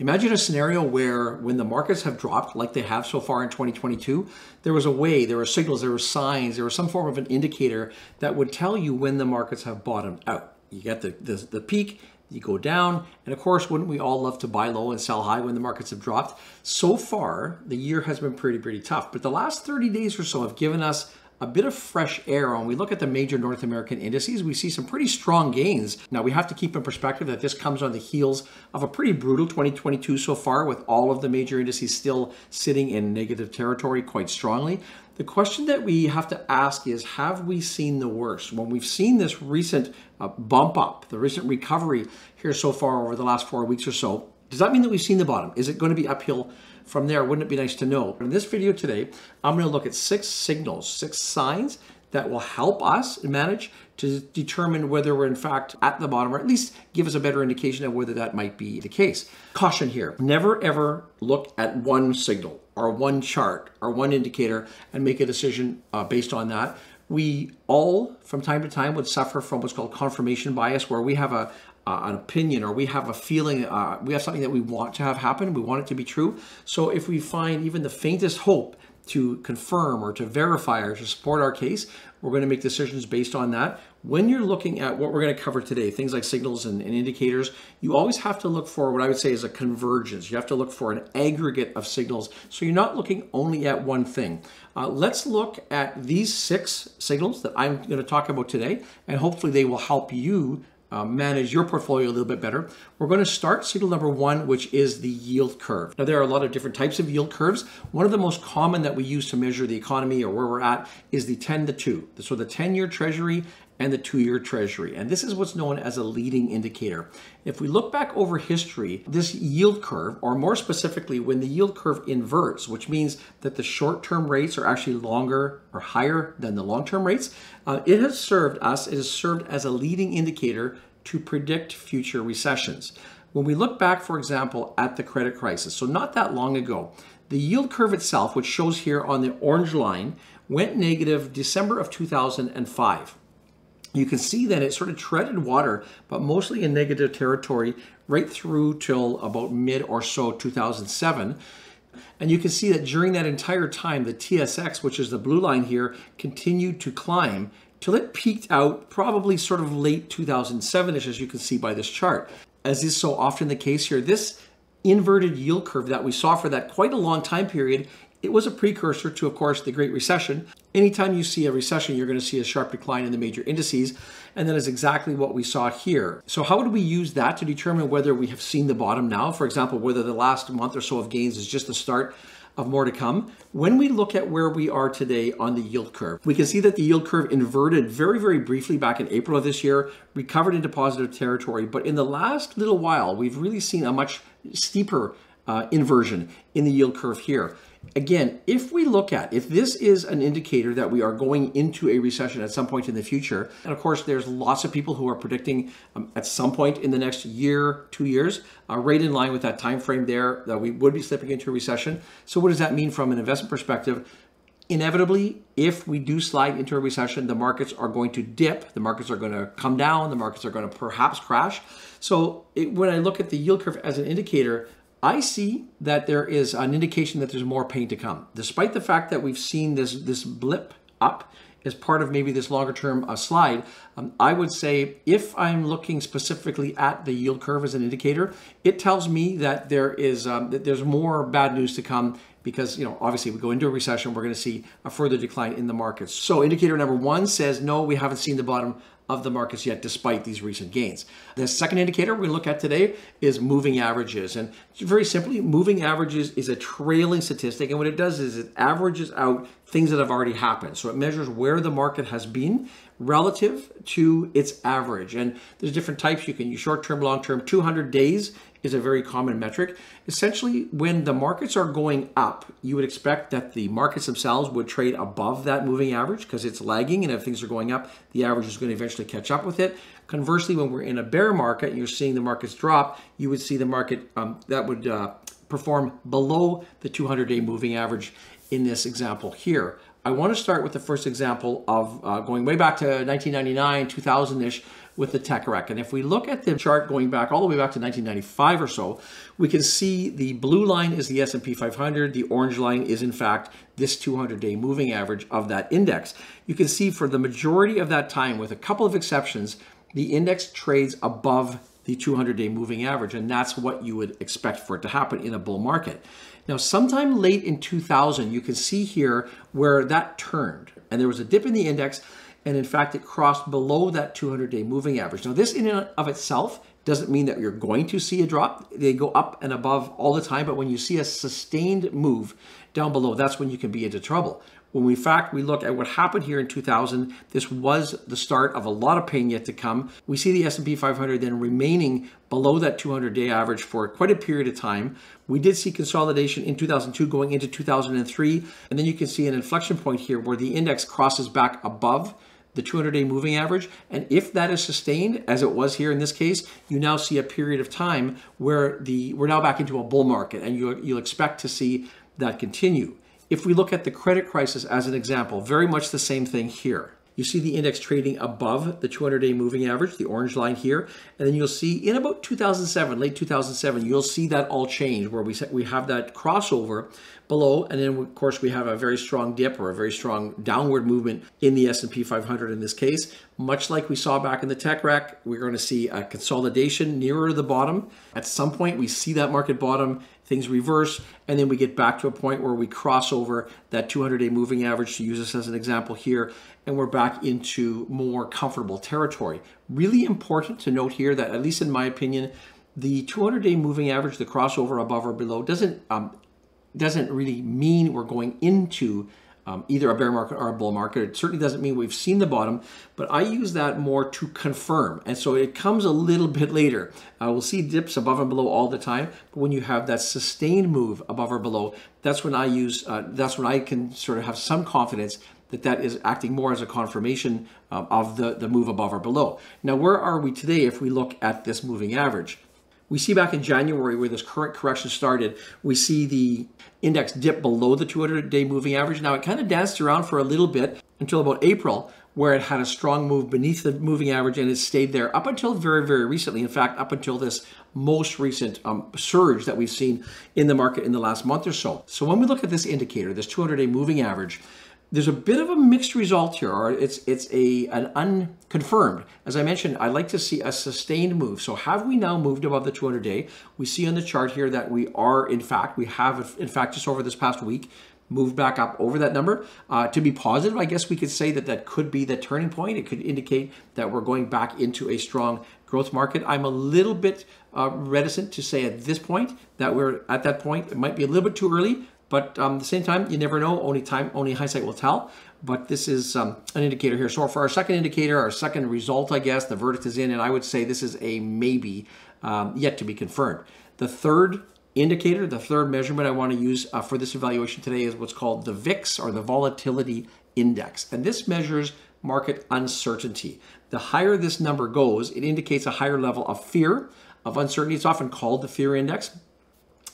Imagine a scenario where when the markets have dropped like they have so far in 2022, there was a way, there were signals, there were signs, there was some form of an indicator that would tell you when the markets have bottomed out. You get the, the, the peak, you go down, and of course, wouldn't we all love to buy low and sell high when the markets have dropped? So far, the year has been pretty, pretty tough, but the last 30 days or so have given us a bit of fresh air. When we look at the major North American indices, we see some pretty strong gains. Now, we have to keep in perspective that this comes on the heels of a pretty brutal 2022 so far, with all of the major indices still sitting in negative territory quite strongly. The question that we have to ask is Have we seen the worst? When we've seen this recent uh, bump up, the recent recovery here so far over the last four weeks or so, does that mean that we've seen the bottom? Is it going to be uphill from there? Wouldn't it be nice to know? In this video today, I'm going to look at six signals, six signs that will help us manage to determine whether we're in fact at the bottom or at least give us a better indication of whether that might be the case. Caution here, never ever look at one signal or one chart or one indicator and make a decision uh, based on that. We all, from time to time, would suffer from what's called confirmation bias, where we have a, uh, an opinion or we have a feeling, uh, we have something that we want to have happen, we want it to be true. So if we find even the faintest hope to confirm or to verify or to support our case, we're going to make decisions based on that. When you're looking at what we're going to cover today, things like signals and, and, indicators, you always have to look for what I would say is a convergence. You have to look for an aggregate of signals. So you're not looking only at one thing. Uh, let's look at these six signals that I'm going to talk about today, and hopefully they will help you uh, manage your portfolio a little bit better, we're going to start signal number one, which is the yield curve. Now, there are a lot of different types of yield curves. One of the most common that we use to measure the economy or where we're at is the 10 to 2. So the 10 year treasury and the two year treasury. And this is what's known as a leading indicator. If we look back over history, this yield curve, or more specifically, when the yield curve inverts, which means that the short term rates are actually longer or higher than the long term rates, uh, it has served us, it has served as a leading indicator to predict future recessions. When we look back, for example, at the credit crisis, so not that long ago, the yield curve itself, which shows here on the orange line, went negative December of 2005 you can see that it sort of treaded water, but mostly in negative territory right through till about mid or so 2007. And you can see that during that entire time, the TSX, which is the blue line here, continued to climb till it peaked out probably sort of late 2007-ish, as you can see by this chart. As is so often the case here, this inverted yield curve that we saw for that quite a long time period it was a precursor to, of course, the Great Recession. Anytime you see a recession, you're going to see a sharp decline in the major indices. And that is exactly what we saw here. So, how would we use that to determine whether we have seen the bottom now? For example, whether the last month or so of gains is just the start of more to come. When we look at where we are today on the yield curve, we can see that the yield curve inverted very, very briefly back in April of this year, recovered into positive territory. But in the last little while, we've really seen a much steeper uh, inversion in the yield curve here. Again, if we look at, if this is an indicator that we are going into a recession at some point in the future, and of course there's lots of people who are predicting um, at some point in the next year, two years, uh, right in line with that time frame there that we would be slipping into a recession. So what does that mean from an investment perspective? Inevitably, if we do slide into a recession, the markets are going to dip, the markets are going to come down, the markets are going to perhaps crash. So it, when I look at the yield curve as an indicator, I see that there is an indication that there's more pain to come. Despite the fact that we've seen this, this blip up as part of maybe this longer term uh, slide, um, I would say if I'm looking specifically at the yield curve as an indicator, it tells me that there is um, that there's more bad news to come because you know obviously we go into a recession, we're going to see a further decline in the markets. So indicator number one says no, we haven't seen the bottom of the markets yet, despite these recent gains. The second indicator we look at today is moving averages. And very simply, moving averages is a trailing statistic. And what it does is it averages out things that have already happened. So it measures where the market has been relative to its average. And there's different types. You can use short term, long term. 200 days is a very common metric. Essentially, when the markets are going up, you would expect that the markets themselves would trade above that moving average because it's lagging. And if things are going up, the average is going to eventually catch up with it. Conversely, when we're in a bear market and you're seeing the markets drop, you would see the market um, that would uh, perform below the 200 day moving average in this example here. I want to start with the first example of uh, going way back to 1999, 2000 ish, with the tech wreck. And if we look at the chart going back all the way back to 1995 or so, we can see the blue line is the S&P 500, the orange line is in fact this 200-day moving average of that index. You can see for the majority of that time, with a couple of exceptions, the index trades above the 200-day moving average, and that's what you would expect for it to happen in a bull market. Now, sometime late in 2000, you can see here where that turned, and there was a dip in the index, and in fact, it crossed below that 200-day moving average. Now, this in and of itself doesn't mean that you're going to see a drop. They go up and above all the time, but when you see a sustained move down below, that's when you can be into trouble. When we in fact we look at what happened here in 2000, this was the start of a lot of pain yet to come. We see the S&P 500 then remaining below that 200-day average for quite a period of time. We did see consolidation in 2002 going into 2003, and then you can see an inflection point here where the index crosses back above the 200-day moving average. And if that is sustained, as it was here in this case, you now see a period of time where the we're now back into a bull market, and you, you'll expect to see that continue. If we look at the credit crisis as an example, very much the same thing here. You see the index trading above the 200-day moving average, the orange line here, and then you'll see in about 2007, late 2007, you'll see that all change where we we have that crossover below, and then of course we have a very strong dip or a very strong downward movement in the S&P 500 in this case. Much like we saw back in the tech wreck, we're going to see a consolidation nearer the bottom. At some point, we see that market bottom things reverse, and then we get back to a point where we cross over that 200-day moving average, to use this as an example here, and we're back into more comfortable territory. Really important to note here that, at least in my opinion, the 200-day moving average, the crossover above or below, doesn't um, doesn't really mean we're going into um, either a bear market or a bull market. It certainly doesn't mean we've seen the bottom, but I use that more to confirm. And so it comes a little bit later. Uh, we'll see dips above and below all the time, but when you have that sustained move above or below, that's when I use, uh, that's when I can sort of have some confidence that that is acting more as a confirmation uh, of the, the move above or below. Now, where are we today if we look at this moving average? We see back in January where this current correction started, we see the index dip below the 200-day moving average. Now it kind of danced around for a little bit until about April where it had a strong move beneath the moving average and it stayed there up until very, very recently. In fact, up until this most recent um, surge that we've seen in the market in the last month or so. So when we look at this indicator, this 200-day moving average, there's a bit of a mixed result here, or it's it's a an unconfirmed. As I mentioned, I'd like to see a sustained move. So have we now moved above the 200 day? We see on the chart here that we are, in fact, we have, in fact, just over this past week, moved back up over that number. Uh, to be positive, I guess we could say that that could be the turning point. It could indicate that we're going back into a strong growth market. I'm a little bit uh, reticent to say at this point that we're at that point. It might be a little bit too early, but um, at the same time, you never know. Only time, only hindsight will tell. But this is um, an indicator here. So for our second indicator, our second result, I guess, the verdict is in, and I would say this is a maybe um, yet to be confirmed. The third indicator, the third measurement I want to use uh, for this evaluation today is what's called the VIX or the Volatility Index. And this measures market uncertainty. The higher this number goes, it indicates a higher level of fear, of uncertainty. It's often called the fear index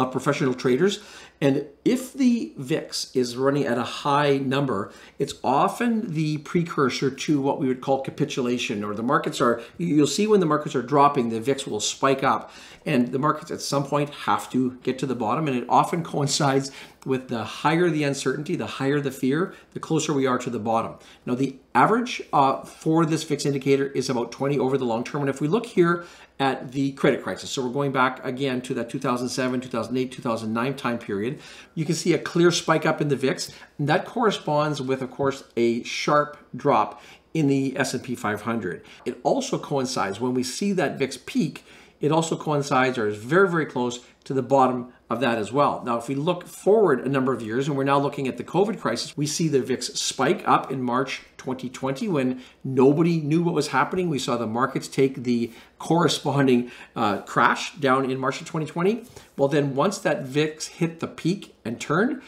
of professional traders. And if the VIX is running at a high number, it's often the precursor to what we would call capitulation, or the markets are, you'll see when the markets are dropping, the VIX will spike up. And the markets at some point have to get to the bottom. And it often coincides with the higher the uncertainty, the higher the fear, the closer we are to the bottom. Now, the average uh, for this VIX indicator is about 20 over the long term. And if we look here at the credit crisis, so we're going back again to that 2007, 2008, 2009 time period, you can see a clear spike up in the VIX. And that corresponds with, of course, a sharp drop in the S&P 500. It also coincides when we see that VIX peak, it also coincides or is very, very close to the bottom of that as well. Now, if we look forward a number of years, and we're now looking at the COVID crisis, we see the VIX spike up in March 2020 when nobody knew what was happening. We saw the markets take the corresponding uh, crash down in March of 2020. Well, then once that VIX hit the peak and turned,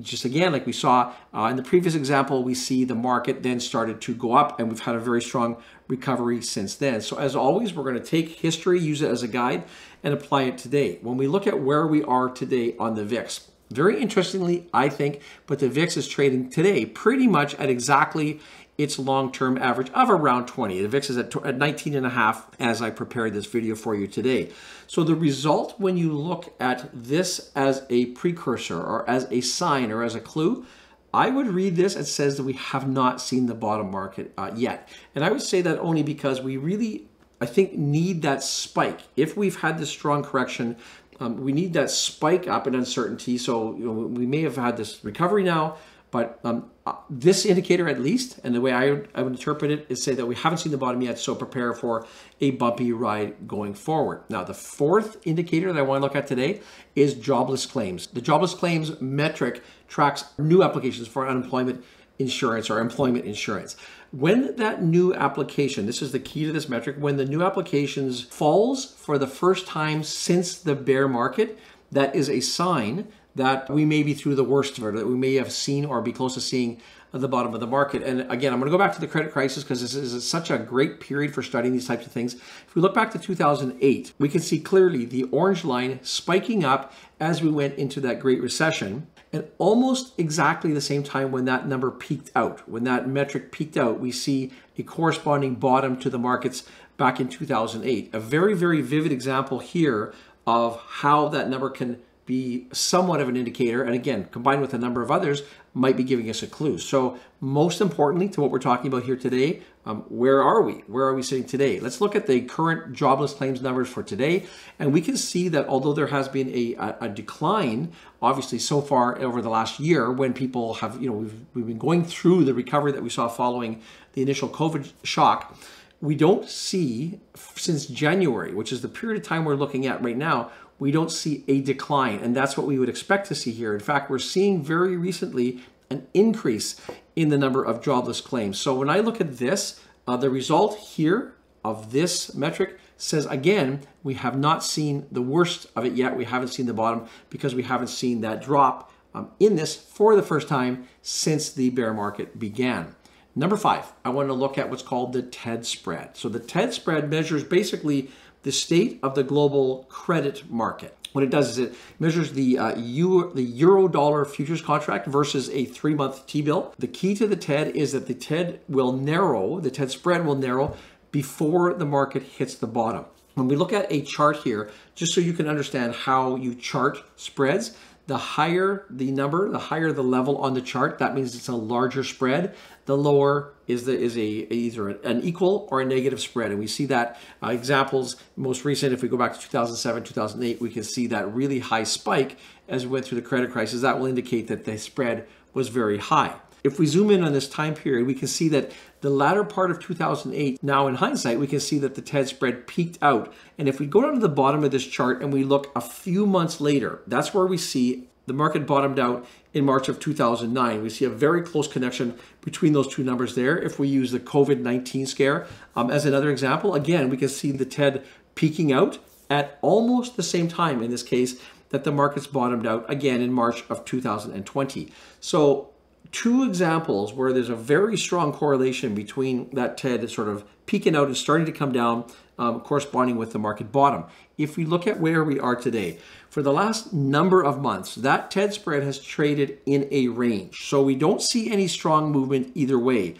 just again, like we saw uh, in the previous example, we see the market then started to go up and we've had a very strong recovery since then. So as always, we're going to take history, use it as a guide, and apply it today. When we look at where we are today on the VIX, very interestingly, I think, but the VIX is trading today pretty much at exactly its long-term average of around 20. The VIX is at, at 19 and a half as I prepared this video for you today. So the result when you look at this as a precursor or as a sign or as a clue, I would read this and says that we have not seen the bottom market uh, yet. And I would say that only because we really, I think, need that spike. If we've had this strong correction, um, we need that spike up in uncertainty. So you know, we may have had this recovery now, but um, uh, this indicator at least, and the way I I would interpret it is say that we haven't seen the bottom yet, so prepare for a bumpy ride going forward. Now, the fourth indicator that I want to look at today is jobless claims. The jobless claims metric tracks new applications for unemployment insurance or employment insurance. When that new application, this is the key to this metric, when the new applications falls for the first time since the bear market, that is a sign that we may be through the worst of it, that we may have seen or be close to seeing the bottom of the market. And again, I'm going to go back to the credit crisis because this is such a great period for studying these types of things. If we look back to 2008, we can see clearly the orange line spiking up as we went into that Great Recession. And almost exactly the same time when that number peaked out, when that metric peaked out, we see a corresponding bottom to the markets back in 2008. A very, very vivid example here of how that number can be somewhat of an indicator, and again, combined with a number of others, might be giving us a clue. So, most importantly to what we're talking about here today, um, where are we? Where are we sitting today? Let's look at the current jobless claims numbers for today, and we can see that although there has been a, a, a decline, obviously so far over the last year, when people have, you know, we've, we've been going through the recovery that we saw following the initial COVID shock we don't see since January, which is the period of time we're looking at right now, we don't see a decline. And that's what we would expect to see here. In fact, we're seeing very recently an increase in the number of jobless claims. So when I look at this, uh, the result here of this metric says again, we have not seen the worst of it yet. We haven't seen the bottom because we haven't seen that drop um, in this for the first time since the bear market began. Number five, I want to look at what's called the TED spread. So the TED spread measures basically the state of the global credit market. What it does is it measures the uh, euro, the euro dollar futures contract versus a three month T bill. The key to the TED is that the TED will narrow, the TED spread will narrow before the market hits the bottom. When we look at a chart here, just so you can understand how you chart spreads, the higher the number, the higher the level on the chart, that means it's a larger spread. The lower is the is a either an equal or a negative spread, and we see that uh, examples most recent. If we go back to 2007, 2008, we can see that really high spike as we went through the credit crisis. That will indicate that the spread was very high. If we zoom in on this time period, we can see that the latter part of 2008, now in hindsight, we can see that the TED spread peaked out. And if we go down to the bottom of this chart and we look a few months later, that's where we see the market bottomed out in March of 2009. We see a very close connection between those two numbers there. If we use the COVID 19 scare um, as another example, again, we can see the TED peaking out at almost the same time in this case that the markets bottomed out again in March of 2020. So two examples where there's a very strong correlation between that TED sort of peaking out and starting to come down, um, corresponding with the market bottom. If we look at where we are today, for the last number of months, that TED spread has traded in a range. So we don't see any strong movement either way.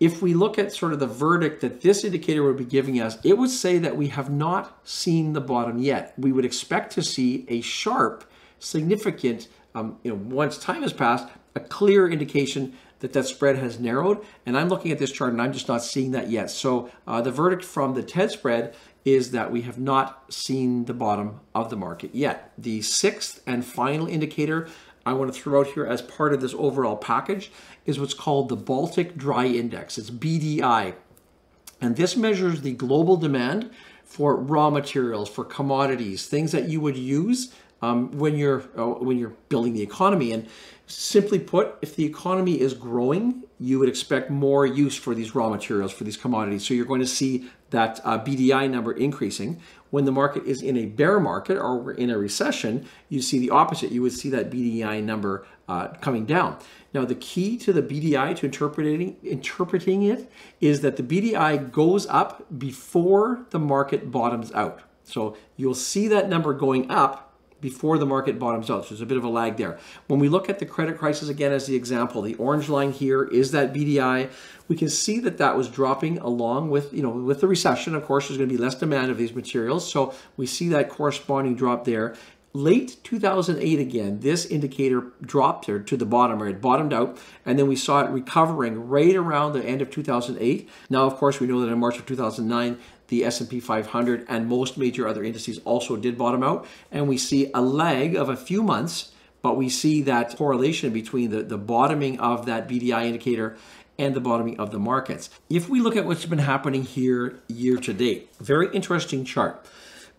If we look at sort of the verdict that this indicator would be giving us, it would say that we have not seen the bottom yet. We would expect to see a sharp, significant, um, you know, once time has passed, a clear indication that that spread has narrowed. And I'm looking at this chart and I'm just not seeing that yet. So uh, the verdict from the TED spread is that we have not seen the bottom of the market yet. The sixth and final indicator I want to throw out here as part of this overall package is what's called the Baltic Dry Index. It's BDI. And this measures the global demand for raw materials, for commodities, things that you would use um, when you're uh, when you're building the economy. And simply put, if the economy is growing, you would expect more use for these raw materials, for these commodities. So you're going to see that uh, BDI number increasing. When the market is in a bear market or we're in a recession, you see the opposite. You would see that BDI number uh, coming down. Now, the key to the BDI to interpreting interpreting it is that the BDI goes up before the market bottoms out. So you'll see that number going up before the market bottoms out. So there's a bit of a lag there. When we look at the credit crisis again as the example, the orange line here is that BDI. We can see that that was dropping along with, you know, with the recession. Of course, there's going to be less demand of these materials. So we see that corresponding drop there late 2008 again, this indicator dropped to the bottom or it bottomed out, and then we saw it recovering right around the end of 2008. Now, of course, we know that in March of 2009, the S&P 500 and most major other indices also did bottom out, and we see a lag of a few months, but we see that correlation between the, the bottoming of that BDI indicator and the bottoming of the markets. If we look at what's been happening here year to date, very interesting chart.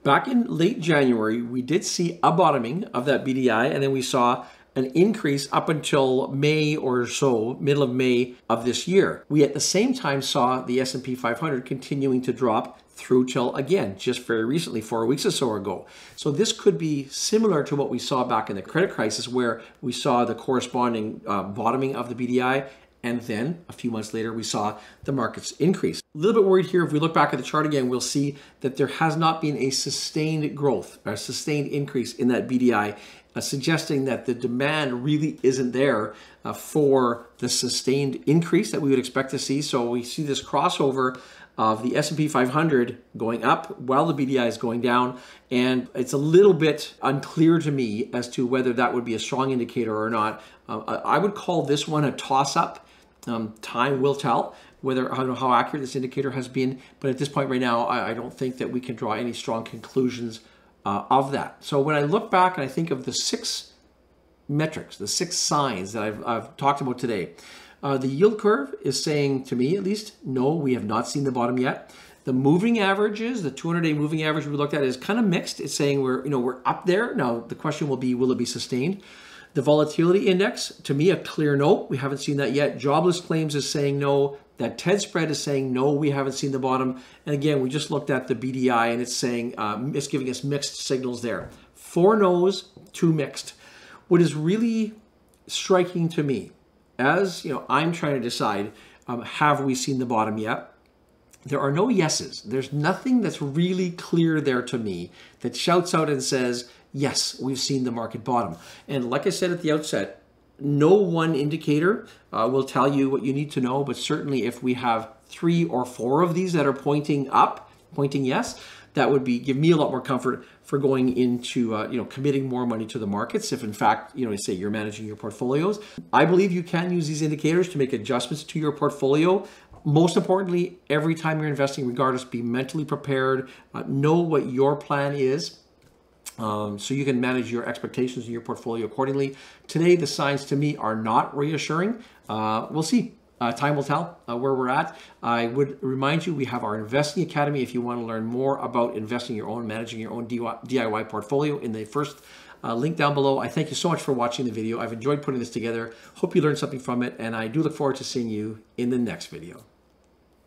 Back in late January, we did see a bottoming of that BDI, and then we saw an increase up until May or so, middle of May of this year. We at the same time saw the S&P 500 continuing to drop through till again just very recently, four weeks or so ago. So this could be similar to what we saw back in the credit crisis, where we saw the corresponding uh, bottoming of the BDI and then a few months later, we saw the markets increase. A little bit worried here. If we look back at the chart again, we'll see that there has not been a sustained growth, a sustained increase in that BDI, uh, suggesting that the demand really isn't there uh, for the sustained increase that we would expect to see. So we see this crossover of the S&P 500 going up while the BDI is going down and it's a little bit unclear to me as to whether that would be a strong indicator or not. Uh, I would call this one a toss up um, time will tell whether I don't know how accurate this indicator has been, but at this point right now, I, I don't think that we can draw any strong conclusions uh, of that. So when I look back and I think of the six metrics, the six signs that I've, I've talked about today, uh, the yield curve is saying to me at least, no, we have not seen the bottom yet. The moving averages, the 200-day moving average we looked at is kind of mixed. It's saying we're, you know, we're up there. Now the question will be, will it be sustained? The volatility index, to me, a clear no. We haven't seen that yet. Jobless claims is saying no. That TED spread is saying no, we haven't seen the bottom. And again, we just looked at the BDI and it's saying um, it's giving us mixed signals there. Four no's, two mixed. What is really striking to me, as you know, I'm trying to decide, um, have we seen the bottom yet? There are no yeses. There's nothing that's really clear there to me that shouts out and says, yes, we've seen the market bottom. And like I said at the outset, no one indicator uh, will tell you what you need to know, but certainly if we have three or four of these that are pointing up, pointing yes, that would be give me a lot more comfort for going into uh, you know committing more money to the markets. If in fact you know say you're managing your portfolios i believe you can use these indicators to make adjustments to your portfolio. Most importantly every time you're investing regardless be mentally prepared. Uh, know what your plan is um, so you can manage your expectations in your portfolio accordingly. Today, the signs to me are not reassuring. Uh, we'll see. Uh, time will tell uh, where we're at. I would remind you we have our Investing Academy if you want to learn more about investing your own, managing your own DIY portfolio in the first uh, link down below. I thank you so much for watching the video. I've enjoyed putting this together. Hope you learned something from it, and I do look forward to seeing you in the next video.